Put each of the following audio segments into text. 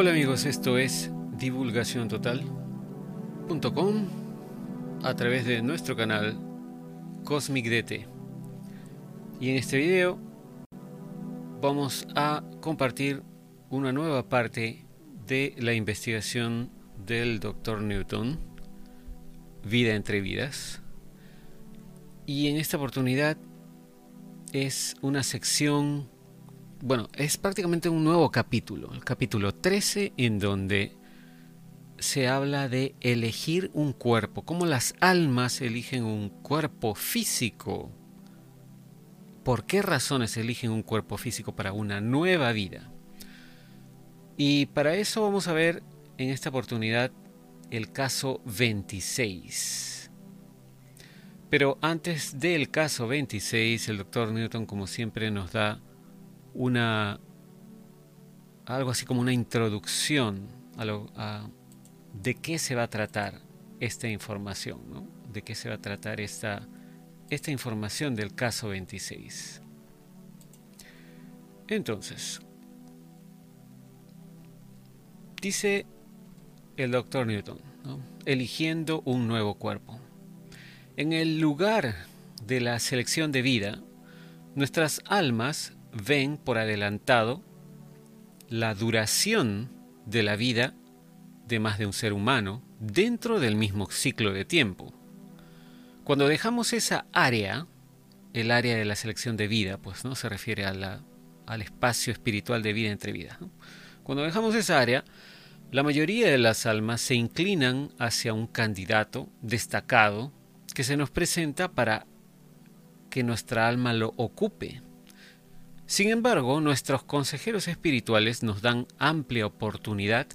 Hola amigos, esto es divulgaciontotal.com a través de nuestro canal Cosmic DT. Y en este video vamos a compartir una nueva parte de la investigación del Dr. Newton, Vida entre Vidas. Y en esta oportunidad es una sección bueno, es prácticamente un nuevo capítulo, el capítulo 13, en donde se habla de elegir un cuerpo, cómo las almas eligen un cuerpo físico. ¿Por qué razones eligen un cuerpo físico para una nueva vida? Y para eso vamos a ver en esta oportunidad el caso 26. Pero antes del caso 26, el doctor Newton, como siempre, nos da una algo así como una introducción a, lo, de qué se va a tratar esta información, ¿no? de qué se va a tratar esta, esta información del caso 26. Entonces, dice el doctor Newton, eligiendo un nuevo cuerpo. En el lugar de la selección de vida, nuestras almas ven por adelantado la duración de la vida de más de un ser humano dentro del mismo ciclo de tiempo. Cuando dejamos esa área, el área de la selección de vida, pues no se refiere al espacio espiritual de vida entre vidas. Cuando dejamos esa área, la mayoría de las almas se inclinan hacia un candidato destacado que se nos presenta para que nuestra alma lo ocupe sin embargo, nuestros consejeros espirituales nos dan amplia oportunidad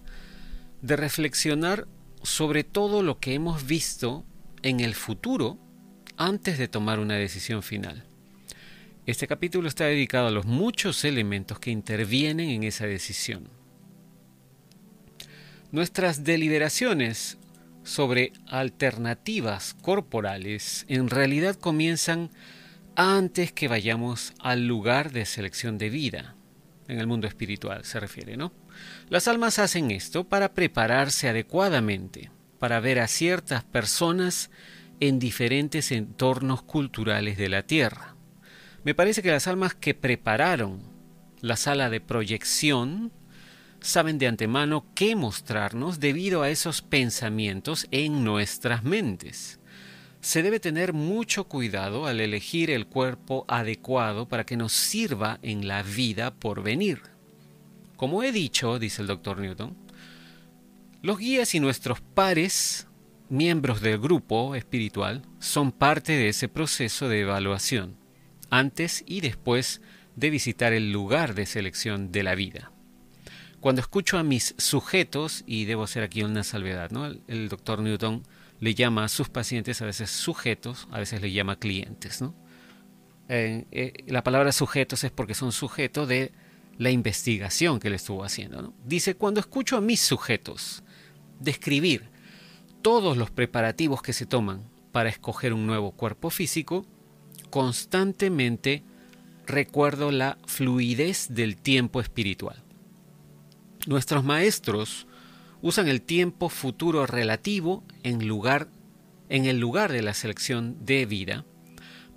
de reflexionar sobre todo lo que hemos visto en el futuro antes de tomar una decisión final. Este capítulo está dedicado a los muchos elementos que intervienen en esa decisión. Nuestras deliberaciones sobre alternativas corporales en realidad comienzan antes que vayamos al lugar de selección de vida. En el mundo espiritual se refiere, ¿no? Las almas hacen esto para prepararse adecuadamente, para ver a ciertas personas en diferentes entornos culturales de la Tierra. Me parece que las almas que prepararon la sala de proyección saben de antemano qué mostrarnos debido a esos pensamientos en nuestras mentes se debe tener mucho cuidado al elegir el cuerpo adecuado para que nos sirva en la vida por venir. Como he dicho, dice el doctor Newton, los guías y nuestros pares, miembros del grupo espiritual, son parte de ese proceso de evaluación, antes y después de visitar el lugar de selección de la vida. Cuando escucho a mis sujetos, y debo hacer aquí una salvedad, ¿no? el doctor Newton le llama a sus pacientes a veces sujetos, a veces le llama clientes. ¿no? Eh, la palabra sujetos es porque son sujetos de la investigación que él estuvo haciendo. Dice, cuando escucho a mis sujetos describir todos los preparativos que se toman para escoger un nuevo cuerpo físico, constantemente recuerdo la fluidez del tiempo espiritual. Nuestros maestros usan el tiempo futuro relativo en, lugar, en el lugar de la selección de vida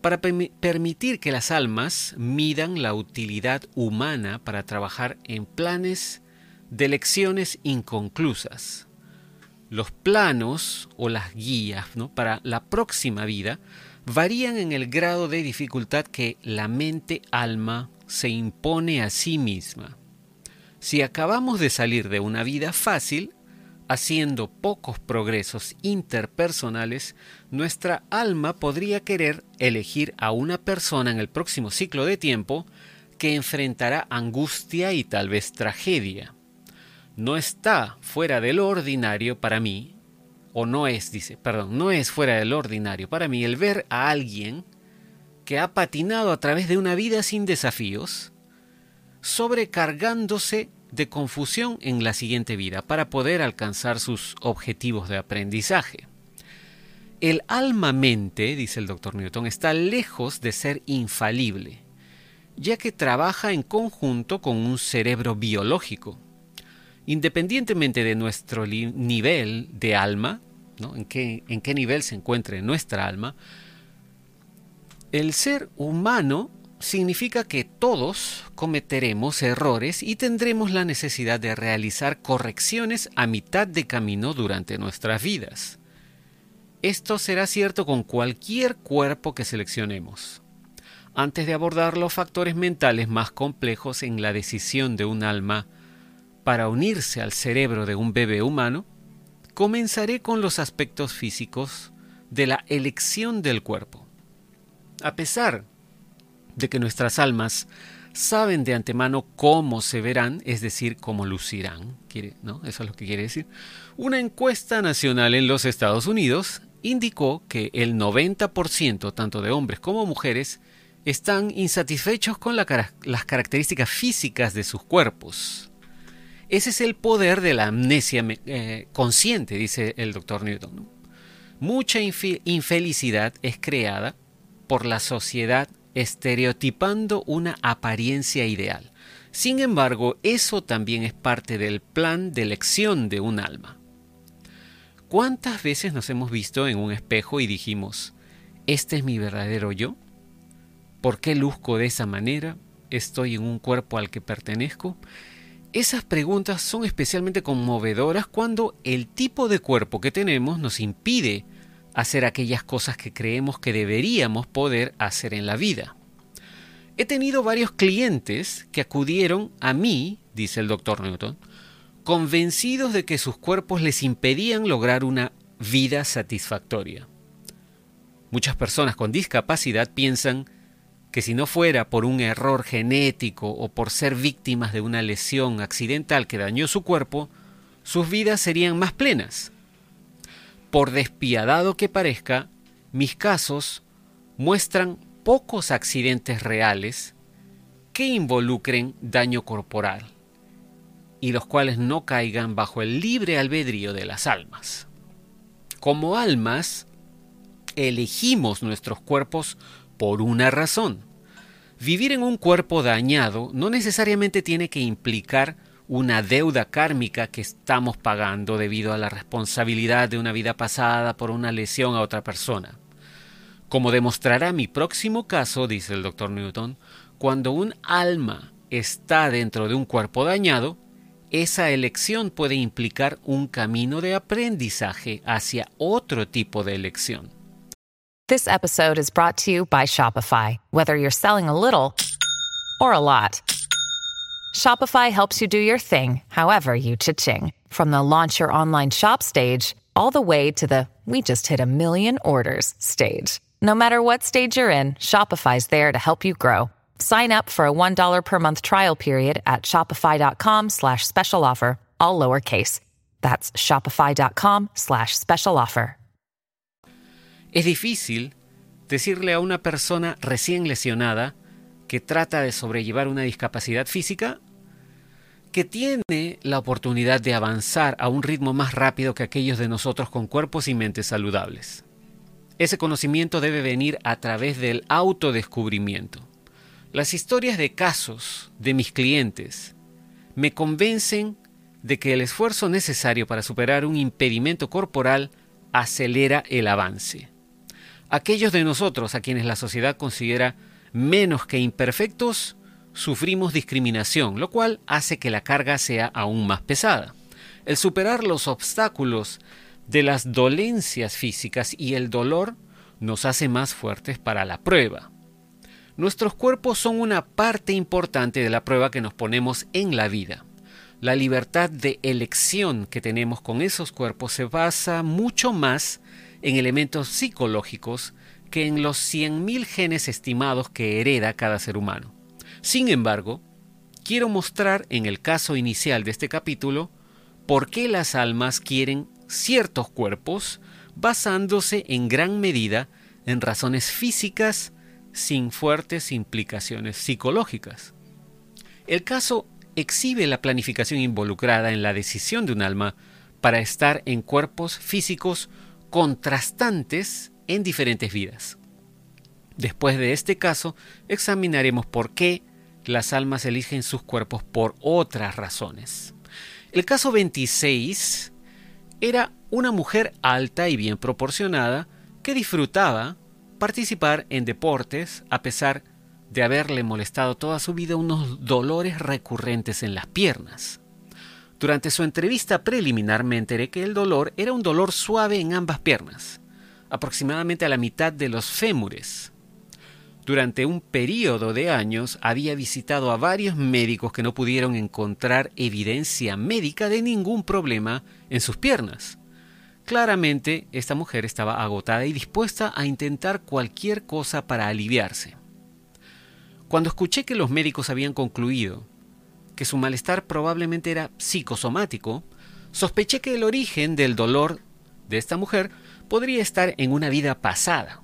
para permitir que las almas midan la utilidad humana para trabajar en planes de lecciones inconclusas. Los planos o las guías para la próxima vida varían en el grado de dificultad que la mente-alma se impone a sí misma. Si acabamos de salir de una vida fácil, haciendo pocos progresos interpersonales, nuestra alma podría querer elegir a una persona en el próximo ciclo de tiempo que enfrentará angustia y tal vez tragedia. No está fuera del ordinario para mí, o no es, dice, perdón, no es fuera del ordinario para mí el ver a alguien que ha patinado a través de una vida sin desafíos, sobrecargándose de confusión en la siguiente vida para poder alcanzar sus objetivos de aprendizaje. El alma-mente, dice el doctor Newton, está lejos de ser infalible, ya que trabaja en conjunto con un cerebro biológico. independientemente de nuestro nivel de alma, ¿no? en, qué, en qué nivel se encuentre nuestra alma, el ser humano significa que todos cometeremos errores y tendremos la necesidad de realizar correcciones a mitad de camino durante nuestras vidas. Esto será cierto con cualquier cuerpo que seleccionemos. Antes de abordar los factores mentales más complejos en la decisión de un alma para unirse al cerebro de un bebé humano, comenzaré con los aspectos físicos de la elección del cuerpo. A pesar de que nuestras almas saben de antemano cómo se verán, es decir, cómo lucirán, ¿no? Eso es lo que quiere decir. Una encuesta nacional en los Estados Unidos indicó que el 90% tanto de hombres como mujeres están insatisfechos con las características físicas de sus cuerpos. Ese es el poder de la amnesia eh, consciente, dice el doctor Newton. Mucha infelicidad es creada por la sociedad estereotipando una apariencia ideal. Sin embargo, eso también es parte del plan de elección de un alma. ¿Cuántas veces nos hemos visto en un espejo y dijimos, ¿este es mi verdadero yo? ¿Por qué luzco de esa manera? ¿Estoy en un cuerpo al que pertenezco? Esas preguntas son especialmente conmovedoras cuando el tipo de cuerpo que tenemos nos impide hacer aquellas cosas que creemos que deberíamos poder hacer en la vida. He tenido varios clientes que acudieron a mí, dice el doctor Newton, convencidos de que sus cuerpos les impedían lograr una vida satisfactoria. Muchas personas con discapacidad piensan que si no fuera por un error genético o por ser víctimas de una lesión accidental que dañó su cuerpo, sus vidas serían más plenas. Por despiadado que parezca, mis casos muestran pocos accidentes reales que involucren daño corporal y los cuales no caigan bajo el libre albedrío de las almas. Como almas, elegimos nuestros cuerpos por una razón. Vivir en un cuerpo dañado no necesariamente tiene que implicar una deuda kármica que estamos pagando debido a la responsabilidad de una vida pasada por una lesión a otra persona. Como demostrará mi próximo caso, dice el doctor Newton, cuando un alma está dentro de un cuerpo dañado, esa elección puede implicar un camino de aprendizaje hacia otro tipo de elección. This episode is brought to you by Shopify. Whether you're selling a little or a lot, Shopify helps you do your thing, however you cha-ching. From the launch your online shop stage, all the way to the we just hit a million orders stage. No matter what stage you're in, Shopify's there to help you grow. Sign up for a $1 per month trial period at shopify.com slash special offer, all lowercase. That's shopify.com slash special offer. Es difícil decirle a una persona recién lesionada que trata de sobrellevar una discapacidad física que tiene la oportunidad de avanzar a un ritmo más rápido que aquellos de nosotros con cuerpos y mentes saludables. Ese conocimiento debe venir a través del autodescubrimiento. Las historias de casos de mis clientes me convencen de que el esfuerzo necesario para superar un impedimento corporal acelera el avance. Aquellos de nosotros a quienes la sociedad considera menos que imperfectos, sufrimos discriminación, lo cual hace que la carga sea aún más pesada. El superar los obstáculos de las dolencias físicas y el dolor nos hace más fuertes para la prueba. Nuestros cuerpos son una parte importante de la prueba que nos ponemos en la vida. La libertad de elección que tenemos con esos cuerpos se basa mucho más en elementos psicológicos que en los 100.000 genes estimados que hereda cada ser humano. Sin embargo, quiero mostrar en el caso inicial de este capítulo por qué las almas quieren ciertos cuerpos basándose en gran medida en razones físicas sin fuertes implicaciones psicológicas. El caso exhibe la planificación involucrada en la decisión de un alma para estar en cuerpos físicos contrastantes en diferentes vidas. Después de este caso, examinaremos por qué las almas eligen sus cuerpos por otras razones. El caso 26 era una mujer alta y bien proporcionada que disfrutaba participar en deportes a pesar de haberle molestado toda su vida unos dolores recurrentes en las piernas. Durante su entrevista preliminar me enteré que el dolor era un dolor suave en ambas piernas, aproximadamente a la mitad de los fémures. Durante un periodo de años había visitado a varios médicos que no pudieron encontrar evidencia médica de ningún problema en sus piernas. Claramente, esta mujer estaba agotada y dispuesta a intentar cualquier cosa para aliviarse. Cuando escuché que los médicos habían concluido que su malestar probablemente era psicosomático, sospeché que el origen del dolor de esta mujer podría estar en una vida pasada.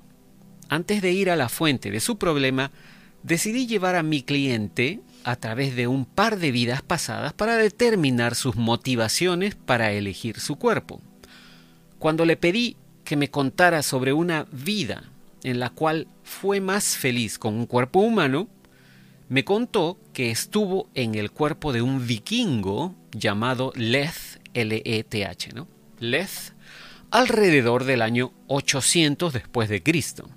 Antes de ir a la fuente de su problema, decidí llevar a mi cliente a través de un par de vidas pasadas para determinar sus motivaciones para elegir su cuerpo. Cuando le pedí que me contara sobre una vida en la cual fue más feliz con un cuerpo humano, me contó que estuvo en el cuerpo de un vikingo llamado Leth, L-E-T-H, ¿no? Leth, alrededor del año 800 después de Cristo.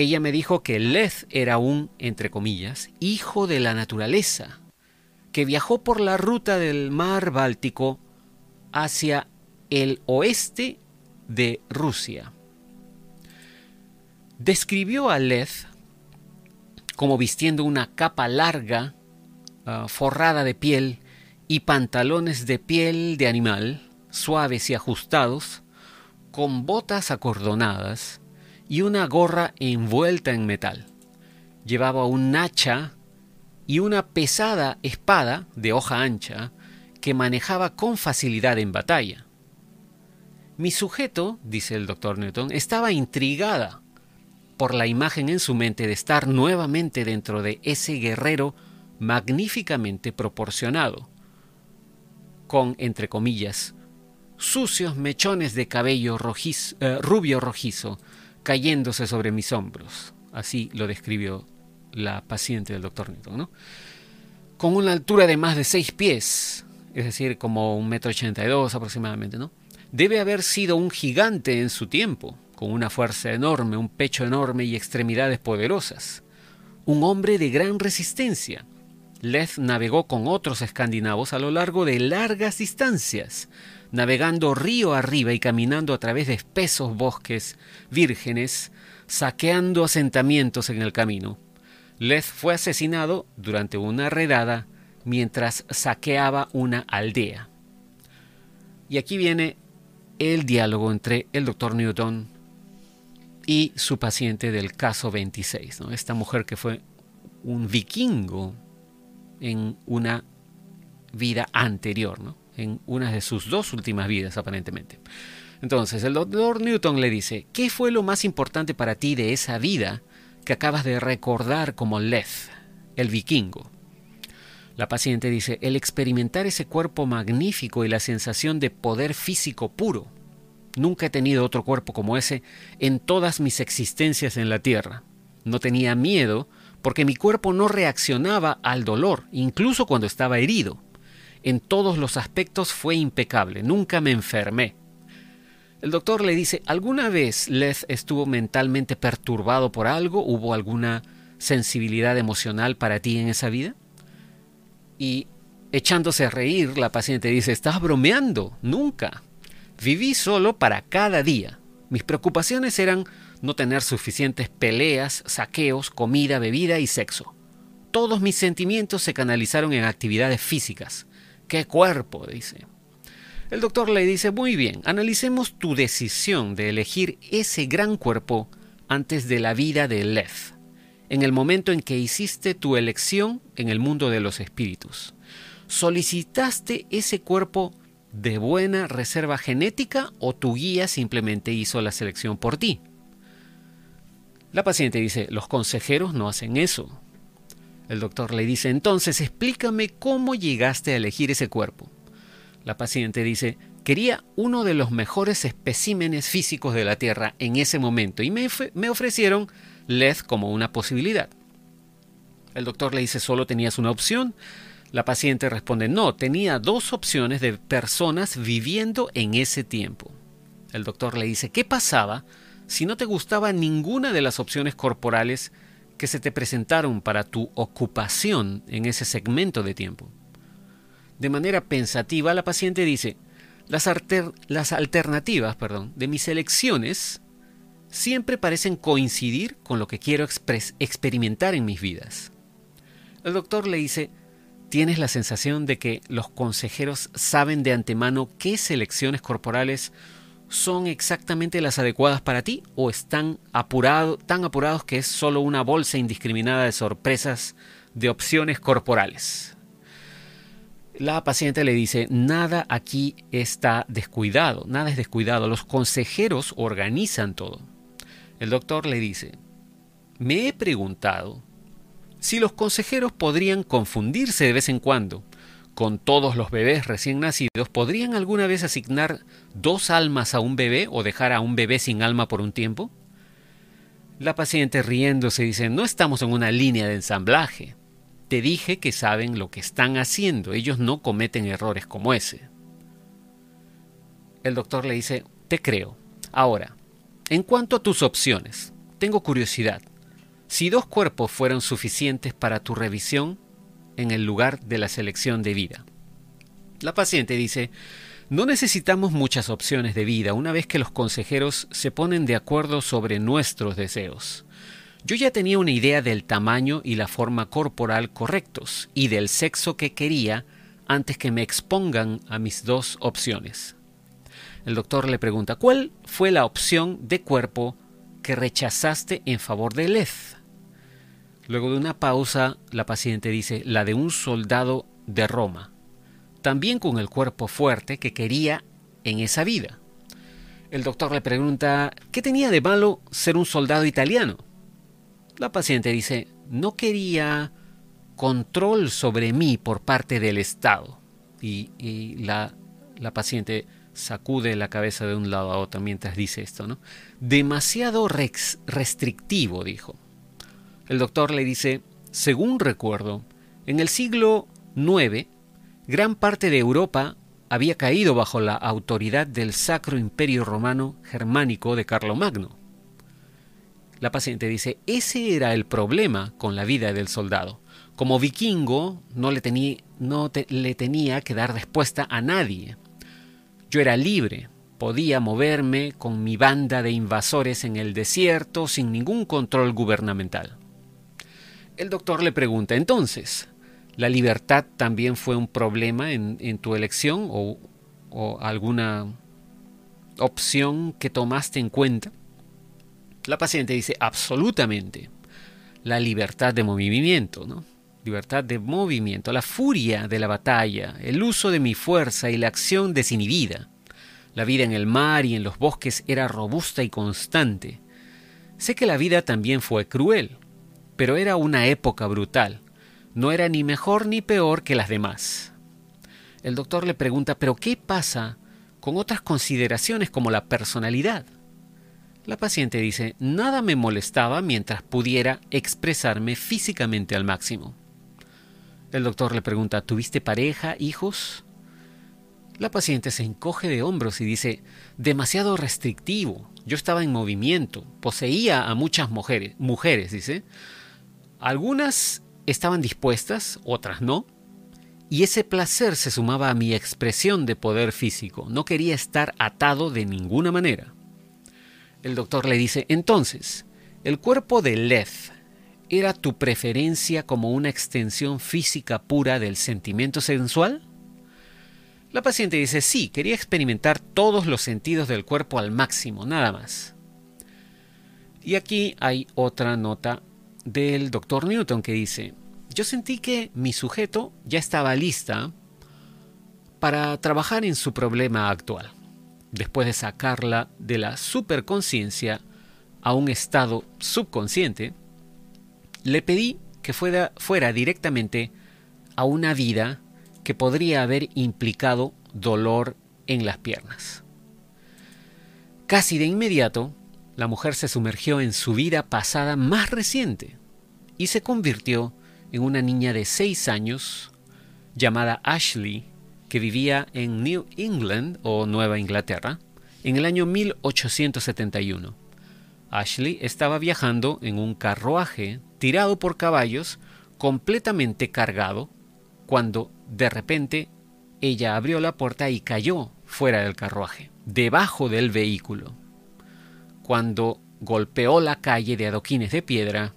Ella me dijo que Leth era un, entre comillas, hijo de la naturaleza, que viajó por la ruta del mar Báltico hacia el oeste de Rusia. Describió a Leth como vistiendo una capa larga, ah, forrada de piel, y pantalones de piel de animal, suaves y ajustados, con botas acordonadas y una gorra envuelta en metal. Llevaba un hacha y una pesada espada de hoja ancha que manejaba con facilidad en batalla. Mi sujeto, dice el doctor Newton, estaba intrigada por la imagen en su mente de estar nuevamente dentro de ese guerrero magníficamente proporcionado, con, entre comillas, sucios mechones de cabello eh, rubio rojizo cayéndose sobre mis hombros. Así lo describió la paciente del doctor Newton, ¿no? Con una altura de más de seis pies, es decir, como un metro ochenta y dos aproximadamente, ¿no? Debe haber sido un gigante en su tiempo, con una fuerza enorme, un pecho enorme y extremidades poderosas. Un hombre de gran resistencia. Leth navegó con otros escandinavos a lo largo de largas distancias, navegando río arriba y caminando a través de espesos bosques vírgenes, saqueando asentamientos en el camino. Leth fue asesinado durante una redada mientras saqueaba una aldea. Y aquí viene el diálogo entre el doctor Newton y su paciente del caso 26, ¿no? esta mujer que fue un vikingo en una vida anterior, ¿no? En una de sus dos últimas vidas aparentemente. Entonces el doctor Newton le dice, ¿qué fue lo más importante para ti de esa vida que acabas de recordar como Leth, el vikingo? La paciente dice, el experimentar ese cuerpo magnífico y la sensación de poder físico puro. Nunca he tenido otro cuerpo como ese en todas mis existencias en la Tierra. No tenía miedo porque mi cuerpo no reaccionaba al dolor, incluso cuando estaba herido. En todos los aspectos fue impecable, nunca me enfermé. El doctor le dice, ¿alguna vez Leth estuvo mentalmente perturbado por algo? ¿Hubo alguna sensibilidad emocional para ti en esa vida? Y echándose a reír, la paciente dice, estás bromeando, nunca. Viví solo para cada día. Mis preocupaciones eran no tener suficientes peleas, saqueos, comida, bebida y sexo. Todos mis sentimientos se canalizaron en actividades físicas. ¡Qué cuerpo! dice. El doctor le dice, muy bien, analicemos tu decisión de elegir ese gran cuerpo antes de la vida de Leth en el momento en que hiciste tu elección en el mundo de los espíritus. ¿Solicitaste ese cuerpo de buena reserva genética o tu guía simplemente hizo la selección por ti? La paciente dice, los consejeros no hacen eso. El doctor le dice, entonces explícame cómo llegaste a elegir ese cuerpo. La paciente dice, quería uno de los mejores especímenes físicos de la Tierra en ese momento y me, ofrecieron LED como una posibilidad. El doctor le dice, solo tenías una opción. La paciente responde, no, tenía dos opciones de personas viviendo en ese tiempo. El doctor le dice, ¿qué pasaba si no te gustaba ninguna de las opciones corporales que se te presentaron para tu ocupación en ese segmento de tiempo? De manera pensativa, la paciente dice, las, las alternativas perdón, de mis elecciones siempre parecen coincidir con lo que quiero experimentar en mis vidas. El doctor le dice, ¿tienes la sensación de que los consejeros saben de antemano qué selecciones corporales son exactamente las adecuadas para ti o están apurado, tan apurados que es solo una bolsa indiscriminada de sorpresas de opciones corporales? La paciente le dice, nada aquí está descuidado, nada es descuidado, los consejeros organizan todo. El doctor le dice, me he preguntado si los consejeros podrían confundirse de vez en cuando con todos los bebés recién nacidos, ¿podrían alguna vez asignar dos almas a un bebé o dejar a un bebé sin alma por un tiempo? La paciente riéndose dice, no estamos en una línea de ensamblaje. Te dije que saben lo que están haciendo, ellos no cometen errores como ese. El doctor le dice, te creo. Ahora, en cuanto a tus opciones, tengo curiosidad. Si dos cuerpos fueron suficientes para tu revisión en el lugar de la selección de vida. La paciente dice, no necesitamos muchas opciones de vida una vez que los consejeros se ponen de acuerdo sobre nuestros deseos. Yo ya tenía una idea del tamaño y la forma corporal correctos y del sexo que quería antes que me expongan a mis dos opciones. El doctor le pregunta, ¿cuál fue la opción de cuerpo que rechazaste en favor de Lez? Luego de una pausa, la paciente dice, la de un soldado de Roma, también con el cuerpo fuerte que quería en esa vida. El doctor le pregunta, ¿qué tenía de malo ser un soldado italiano? La paciente dice, no quería control sobre mí por parte del Estado. Y, la, la, paciente sacude la cabeza de un lado a otro mientras dice esto, ¿no? Demasiado restrictivo, dijo. El doctor le dice, según recuerdo, en el siglo IX, gran parte de Europa había caído bajo la autoridad del Sacro Imperio Romano Germánico de Carlomagno. La paciente dice, ese era el problema con la vida del soldado. Como vikingo no le, le tenía que dar respuesta a nadie. Yo era libre, podía moverme con mi banda de invasores en el desierto sin ningún control gubernamental. El doctor le pregunta, entonces, ¿la libertad también fue un problema en, tu elección o, o alguna opción que tomaste en cuenta? La paciente dice absolutamente la libertad de movimiento, ¿no? Libertad de movimiento, la furia de la batalla, el uso de mi fuerza y la acción desinhibida. La vida en el mar y en los bosques era robusta y constante. Sé que la vida también fue cruel, pero era una época brutal. No era ni mejor ni peor que las demás. El doctor le pregunta, ¿pero qué pasa con otras consideraciones como la personalidad? La paciente dice, nada me molestaba mientras pudiera expresarme físicamente al máximo. El doctor le pregunta, ¿tuviste pareja, hijos? La paciente se encoge de hombros y dice, demasiado restrictivo. Yo estaba en movimiento, poseía a muchas mujeres, mujeres, dice. Algunas estaban dispuestas, otras no. Y ese placer se sumaba a mi expresión de poder físico. No quería estar atado de ninguna manera. El doctor le dice, entonces, ¿el cuerpo de Lev era tu preferencia como una extensión física pura del sentimiento sensual? La paciente dice, sí, quería experimentar todos los sentidos del cuerpo al máximo, nada más. Y aquí hay otra nota del doctor Newton que dice, yo sentí que mi sujeto ya estaba lista para trabajar en su problema actual después de sacarla de la superconciencia a un estado subconsciente, le pedí que fuera, fuera directamente a una vida que podría haber implicado dolor en las piernas. Casi de inmediato, la mujer se sumergió en su vida pasada más reciente y se convirtió en una niña de seis años llamada Ashley, que vivía en New England o Nueva Inglaterra en el año 1871. Ashley estaba viajando en un carruaje tirado por caballos completamente cargado cuando de repente ella abrió la puerta y cayó fuera del carruaje, debajo del vehículo. Cuando golpeó la calle de adoquines de piedra,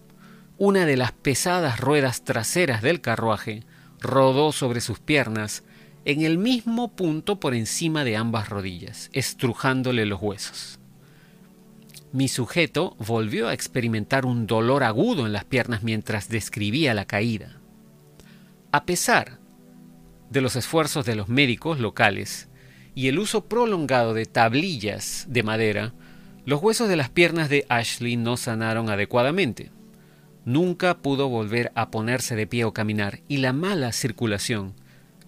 una de las pesadas ruedas traseras del carruaje rodó sobre sus piernas en el mismo punto por encima de ambas rodillas, estrujándole los huesos. Mi sujeto volvió a experimentar un dolor agudo en las piernas mientras describía la caída. A pesar de los esfuerzos de los médicos locales y el uso prolongado de tablillas de madera, los huesos de las piernas de Ashley no sanaron adecuadamente. Nunca pudo volver a ponerse de pie o caminar y la mala circulación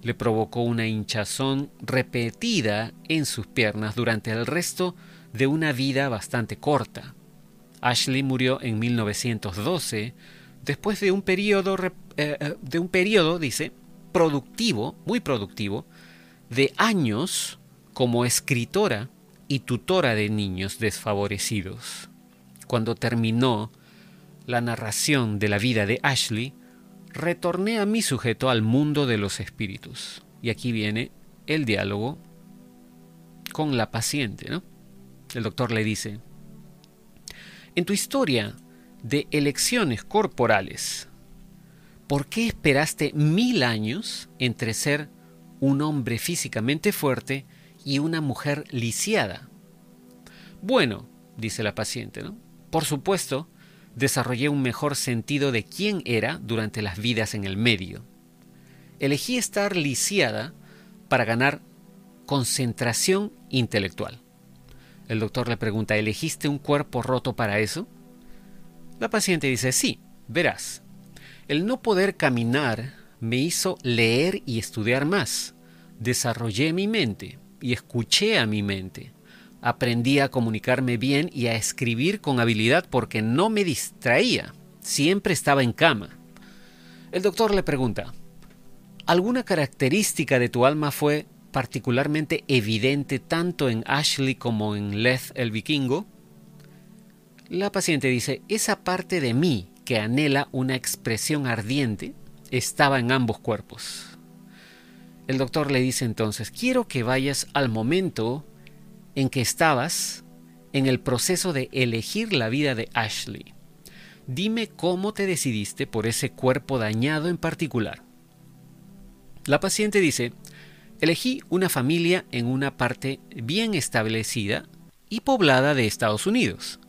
le provocó una hinchazón repetida en sus piernas durante el resto de una vida bastante corta. Ashley murió en 1912 después de un periodo, eh, eh, de un dice, productivo, muy productivo, de años como escritora y tutora de niños desfavorecidos. Cuando terminó la narración de la vida de Ashley, retorné a mi sujeto al mundo de los espíritus. Y aquí viene el diálogo con la paciente, ¿no? El doctor le dice, en tu historia de elecciones corporales, ¿por qué esperaste mil años entre ser un hombre físicamente fuerte y una mujer lisiada? Bueno, dice la paciente, ¿no? Por supuesto, desarrollé un mejor sentido de quién era durante las vidas en el medio. Elegí estar lisiada para ganar concentración intelectual. El doctor le pregunta, ¿elegiste un cuerpo roto para eso? La paciente dice, sí, verás. El no poder caminar me hizo leer y estudiar más. Desarrollé mi mente y escuché a mi mente aprendí a comunicarme bien y a escribir con habilidad porque no me distraía, siempre estaba en cama. El doctor le pregunta, ¿alguna característica de tu alma fue particularmente evidente tanto en Ashley como en Leth el vikingo? La paciente dice, esa parte de mí que anhela una expresión ardiente estaba en ambos cuerpos. El doctor le dice entonces, quiero que vayas al momento en que estabas en el proceso de elegir la vida de Ashley. Dime cómo te decidiste por ese cuerpo dañado en particular. La paciente dice, elegí una familia en una parte bien establecida y poblada de Estados Unidos.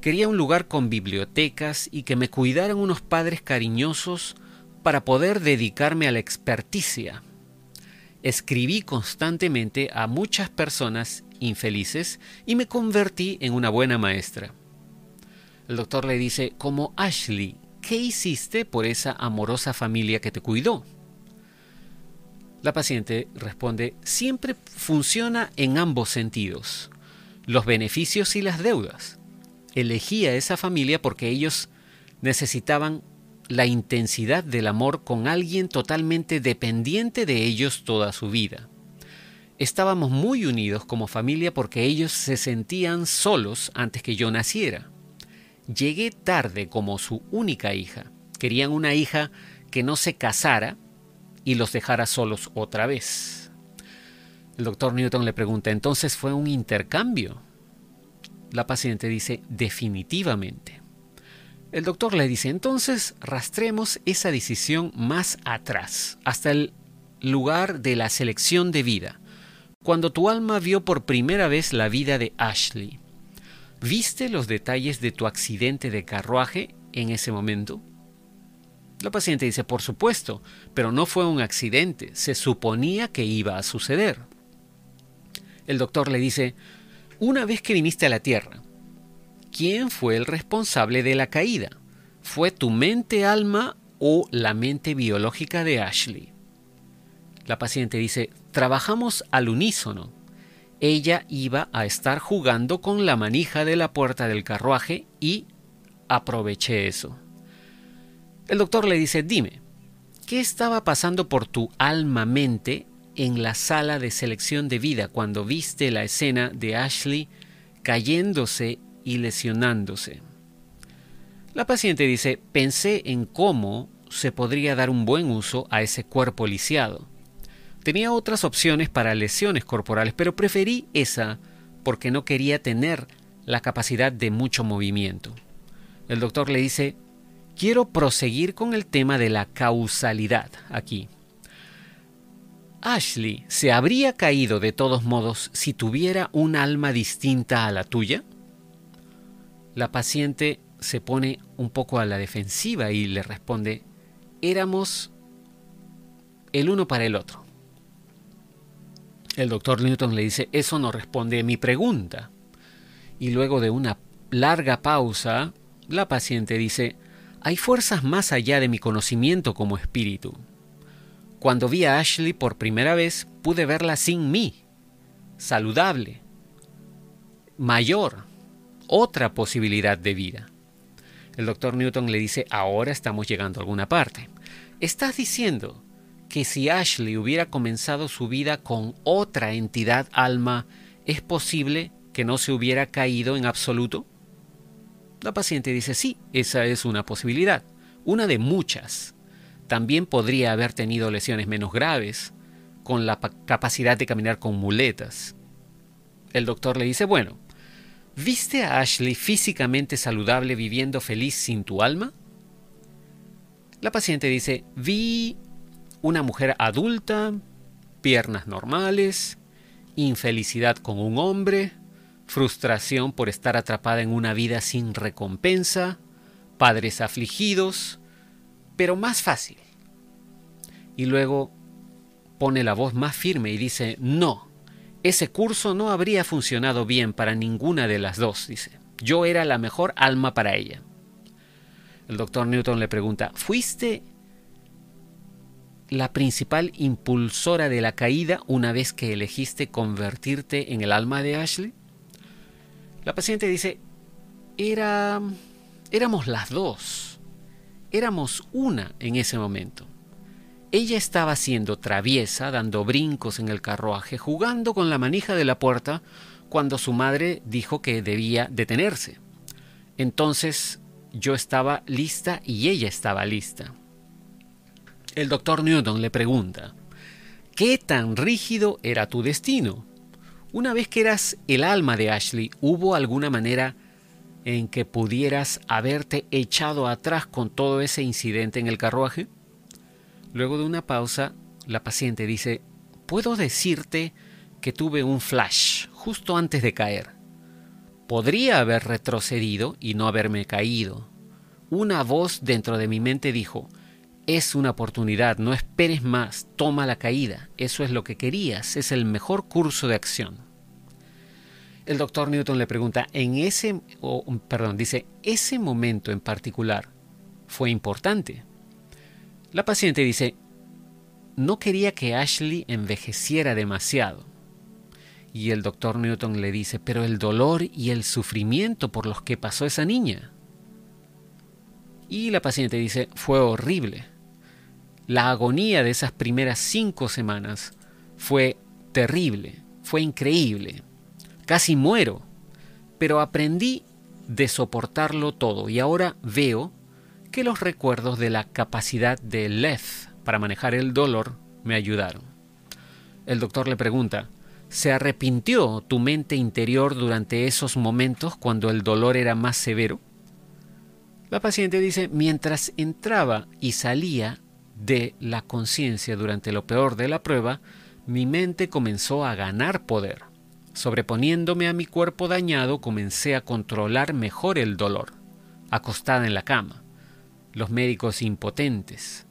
Quería un lugar con bibliotecas y que me cuidaran unos padres cariñosos para poder dedicarme a la experticia. Escribí constantemente a muchas personas infelices y me convertí en una buena maestra. El doctor le dice, como Ashley, ¿qué hiciste por esa amorosa familia que te cuidó? La paciente responde, siempre funciona en ambos sentidos, los beneficios y las deudas. Elegí a esa familia porque ellos necesitaban la intensidad del amor con alguien totalmente dependiente de ellos toda su vida. Estábamos muy unidos como familia porque ellos se sentían solos antes que yo naciera. Llegué tarde como su única hija. Querían una hija que no se casara y los dejara solos otra vez. El doctor Newton le pregunta, ¿entonces fue un intercambio? La paciente dice, definitivamente. El doctor le dice, entonces rastremos esa decisión más atrás, hasta el lugar de la selección de vida cuando tu alma vio por primera vez la vida de Ashley, ¿viste los detalles de tu accidente de carruaje en ese momento? La paciente dice, por supuesto, pero no fue un accidente, se suponía que iba a suceder. El doctor le dice, una vez que viniste a la Tierra, ¿quién fue el responsable de la caída? ¿Fue tu mente alma o la mente biológica de Ashley? La paciente dice, trabajamos al unísono. Ella iba a estar jugando con la manija de la puerta del carruaje y aproveché eso. El doctor le dice, dime, ¿qué estaba pasando por tu alma-mente en la sala de selección de vida cuando viste la escena de Ashley cayéndose y lesionándose? La paciente dice, pensé en cómo se podría dar un buen uso a ese cuerpo lisiado. Tenía otras opciones para lesiones corporales, pero preferí esa porque no quería tener la capacidad de mucho movimiento. El doctor le dice, quiero proseguir con el tema de la causalidad aquí. Ashley se habría caído de todos modos si tuviera un alma distinta a la tuya? La paciente se pone un poco a la defensiva y le responde, éramos el uno para el otro. El doctor Newton le dice, eso no responde a mi pregunta. Y luego de una larga pausa, la paciente dice, hay fuerzas más allá de mi conocimiento como espíritu. Cuando vi a Ashley por primera vez, pude verla sin mí, saludable, mayor, otra posibilidad de vida. El doctor Newton le dice, ahora estamos llegando a alguna parte. ¿Estás diciendo que si Ashley hubiera comenzado su vida con otra entidad alma, es posible que no se hubiera caído en absoluto? La paciente dice, sí, esa es una posibilidad, una de muchas también podría haber tenido lesiones menos graves, con la capacidad de caminar con muletas. El doctor le dice, bueno, ¿viste a Ashley físicamente saludable viviendo feliz sin tu alma? La paciente dice, vi una mujer adulta, piernas normales, infelicidad con un hombre, frustración por estar atrapada en una vida sin recompensa, padres afligidos, pero más fácil. Y luego pone la voz más firme y dice, no, ese curso no habría funcionado bien para ninguna de las dos, dice. Yo era la mejor alma para ella. El doctor Newton le pregunta, ¿fuiste la principal impulsora de la caída una vez que elegiste convertirte en el alma de Ashley? La paciente dice, era... éramos las dos éramos una en ese momento. Ella estaba siendo traviesa, dando brincos en el carruaje, jugando con la manija de la puerta, cuando su madre dijo que debía detenerse. Entonces yo estaba lista y ella estaba lista. El doctor Newton le pregunta, ¿qué tan rígido era tu destino? Una vez que eras el alma de Ashley, ¿hubo alguna manera en que pudieras haberte echado atrás con todo ese incidente en el carruaje? Luego de una pausa, la paciente dice, puedo decirte que tuve un flash justo antes de caer. Podría haber retrocedido y no haberme caído. Una voz dentro de mi mente dijo, es una oportunidad, no esperes más, toma la caída, eso es lo que querías, es el mejor curso de acción el doctor Newton le pregunta, en ese, perdón, dice, ese momento en particular fue importante. La paciente dice, no quería que Ashley envejeciera demasiado. Y el doctor Newton le dice, pero el dolor y el sufrimiento por los que pasó esa niña. Y la paciente dice, fue horrible. La agonía de esas primeras cinco semanas fue terrible, fue increíble. Casi muero, pero aprendí de soportarlo todo y ahora veo que los recuerdos de la capacidad de Leth para manejar el dolor me ayudaron. El doctor le pregunta, ¿se arrepintió tu mente interior durante esos momentos cuando el dolor era más severo? La paciente dice, mientras entraba y salía de la conciencia durante lo peor de la prueba, mi mente comenzó a ganar poder. Sobreponiéndome a mi cuerpo dañado, comencé a controlar mejor el dolor, acostada en la cama, los médicos impotentes.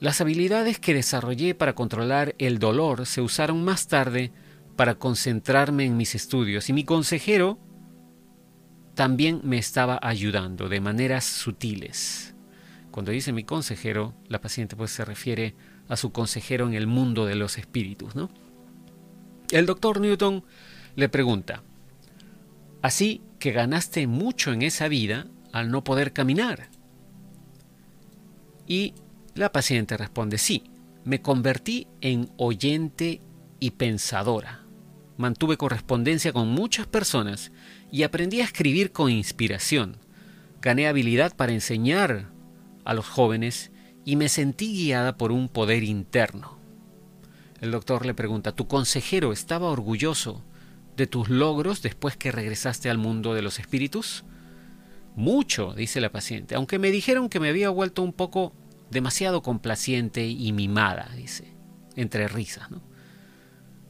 Las habilidades que desarrollé para controlar el dolor se usaron más tarde para concentrarme en mis estudios y mi consejero también me estaba ayudando de maneras sutiles. Cuando dice mi consejero, la paciente pues se refiere a su consejero en el mundo de los espíritus, ¿no? El doctor Newton le pregunta, así que ganaste mucho en esa vida al no poder caminar. Y La paciente responde, sí, me convertí en oyente y pensadora. Mantuve correspondencia con muchas personas y aprendí a escribir con inspiración. Gané habilidad para enseñar a los jóvenes y me sentí guiada por un poder interno. El doctor le pregunta, ¿tu consejero estaba orgulloso de tus logros después que regresaste al mundo de los espíritus? Mucho, dice la paciente, aunque me dijeron que me había vuelto un poco demasiado complaciente y mimada, dice, entre risas, ¿no?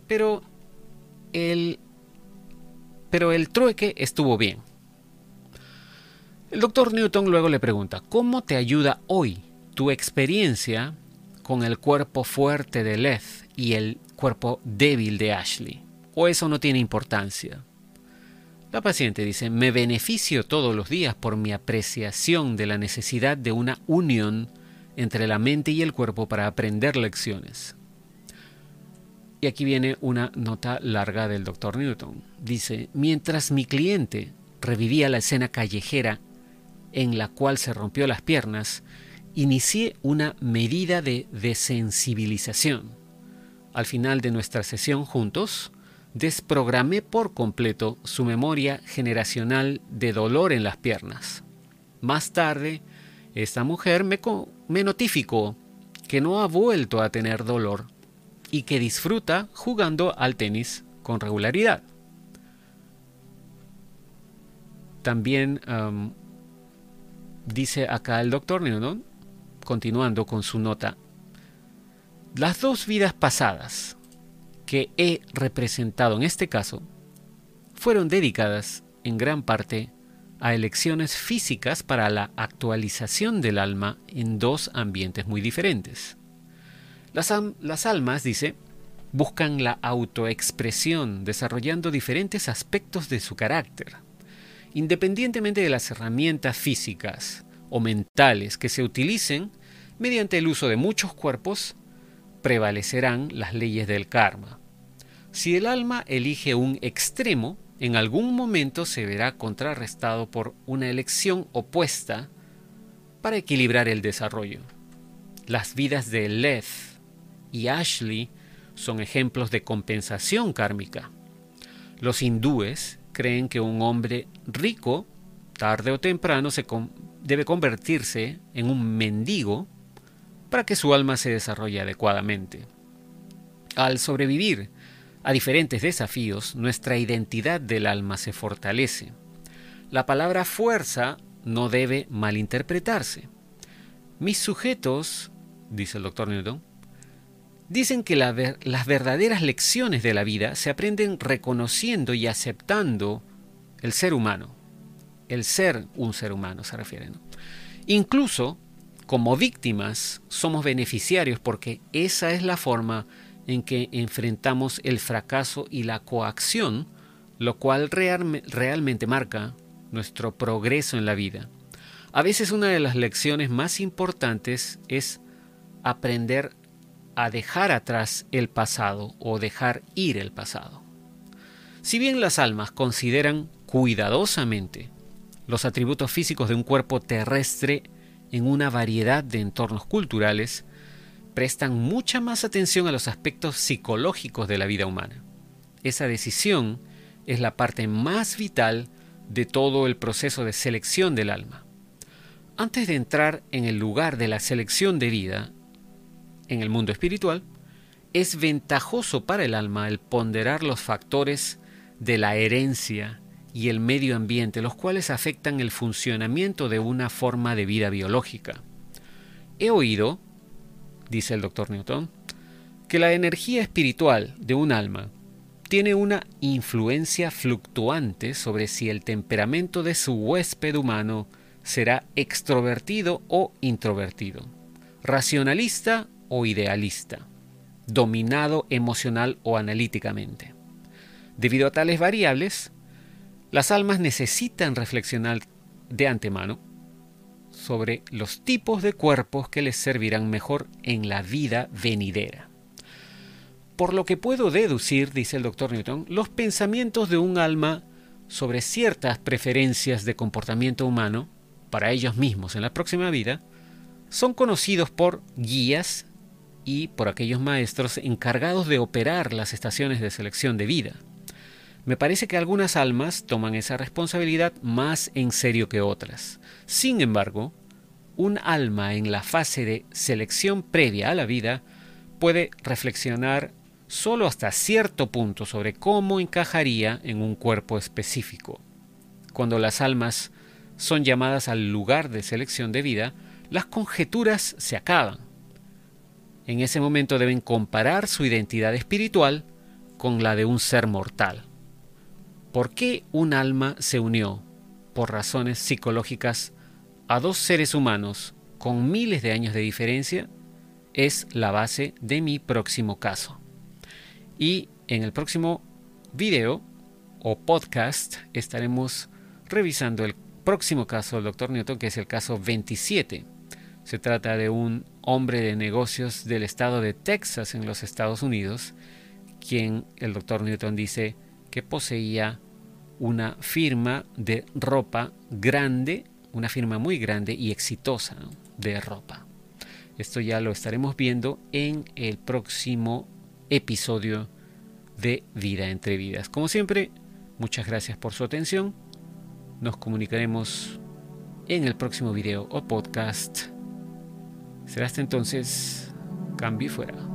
Pero el, pero el trueque estuvo bien. El doctor Newton luego le pregunta, ¿cómo te ayuda hoy tu experiencia con el cuerpo fuerte de Leth y el cuerpo débil de Ashley? ¿O eso no tiene importancia? La paciente dice, me beneficio todos los días por mi apreciación de la necesidad de una unión entre la mente y el cuerpo para aprender lecciones. Y aquí viene una nota larga del doctor Newton. Dice, mientras mi cliente revivía la escena callejera en la cual se rompió las piernas, inicié una medida de desensibilización. Al final de nuestra sesión juntos, desprogramé por completo su memoria generacional de dolor en las piernas. Más tarde, esta mujer me, notificó que no ha vuelto a tener dolor y que disfruta jugando al tenis con regularidad. También dice acá el doctor Newton, continuando con su nota, las dos vidas pasadas que he representado en este caso fueron dedicadas en gran parte a elecciones físicas para la actualización del alma en dos ambientes muy diferentes. Las, las almas, dice, buscan la autoexpresión desarrollando diferentes aspectos de su carácter. Independientemente de las herramientas físicas o mentales que se utilicen, mediante el uso de muchos cuerpos, prevalecerán las leyes del karma. Si el alma elige un extremo, en algún momento se verá contrarrestado por una elección opuesta para equilibrar el desarrollo. Las vidas de Leth y Ashley son ejemplos de compensación kármica. Los hindúes creen que un hombre rico, tarde o temprano, debe convertirse en un mendigo para que su alma se desarrolle adecuadamente. Al sobrevivir a diferentes desafíos, nuestra identidad del alma se fortalece. La palabra fuerza no debe malinterpretarse. Mis sujetos, dice el doctor Newton, dicen que las verdaderas lecciones de la vida se aprenden reconociendo y aceptando el ser humano. El ser un ser humano se refiere. Incluso como víctimas somos beneficiarios porque esa es la forma en que enfrentamos el fracaso y la coacción, lo cual realmente marca nuestro progreso en la vida. A veces una de las lecciones más importantes es aprender a dejar atrás el pasado o dejar ir el pasado. Si bien las almas consideran cuidadosamente los atributos físicos de un cuerpo terrestre en una variedad de entornos culturales, prestan mucha más atención a los aspectos psicológicos de la vida humana. Esa decisión es la parte más vital de todo el proceso de selección del alma. Antes de entrar en el lugar de la selección de vida, en el mundo espiritual, es ventajoso para el alma el ponderar los factores de la herencia y el medio ambiente, los cuales afectan el funcionamiento de una forma de vida biológica. He oído dice el doctor Newton, que la energía espiritual de un alma tiene una influencia fluctuante sobre si el temperamento de su huésped humano será extrovertido o introvertido, racionalista o idealista, dominado emocional o analíticamente. Debido a tales variables, las almas necesitan reflexionar de antemano sobre los tipos de cuerpos que les servirán mejor en la vida venidera. Por lo que puedo deducir, dice el doctor Newton, los pensamientos de un alma sobre ciertas preferencias de comportamiento humano para ellos mismos en la próxima vida son conocidos por guías y por aquellos maestros encargados de operar las estaciones de selección de vida. Me parece que algunas almas toman esa responsabilidad más en serio que otras. Sin embargo, un alma en la fase de selección previa a la vida puede reflexionar solo hasta cierto punto sobre cómo encajaría en un cuerpo específico. Cuando las almas son llamadas al lugar de selección de vida, las conjeturas se acaban. En ese momento deben comparar su identidad espiritual con la de un ser mortal. ¿Por qué un alma se unió, por razones psicológicas, a dos seres humanos con miles de años de diferencia? Es la base de mi próximo caso. Y en el próximo video o podcast estaremos revisando el próximo caso del Dr. Newton, que es el caso 27. Se trata de un hombre de negocios del estado de Texas en los Estados Unidos, quien el Dr. Newton dice que poseía una firma de ropa grande, una firma muy grande y exitosa de ropa. Esto ya lo estaremos viendo en el próximo episodio de Vida entre Vidas. Como siempre, muchas gracias por su atención. Nos comunicaremos en el próximo video o podcast. Será hasta entonces, cambio fuera.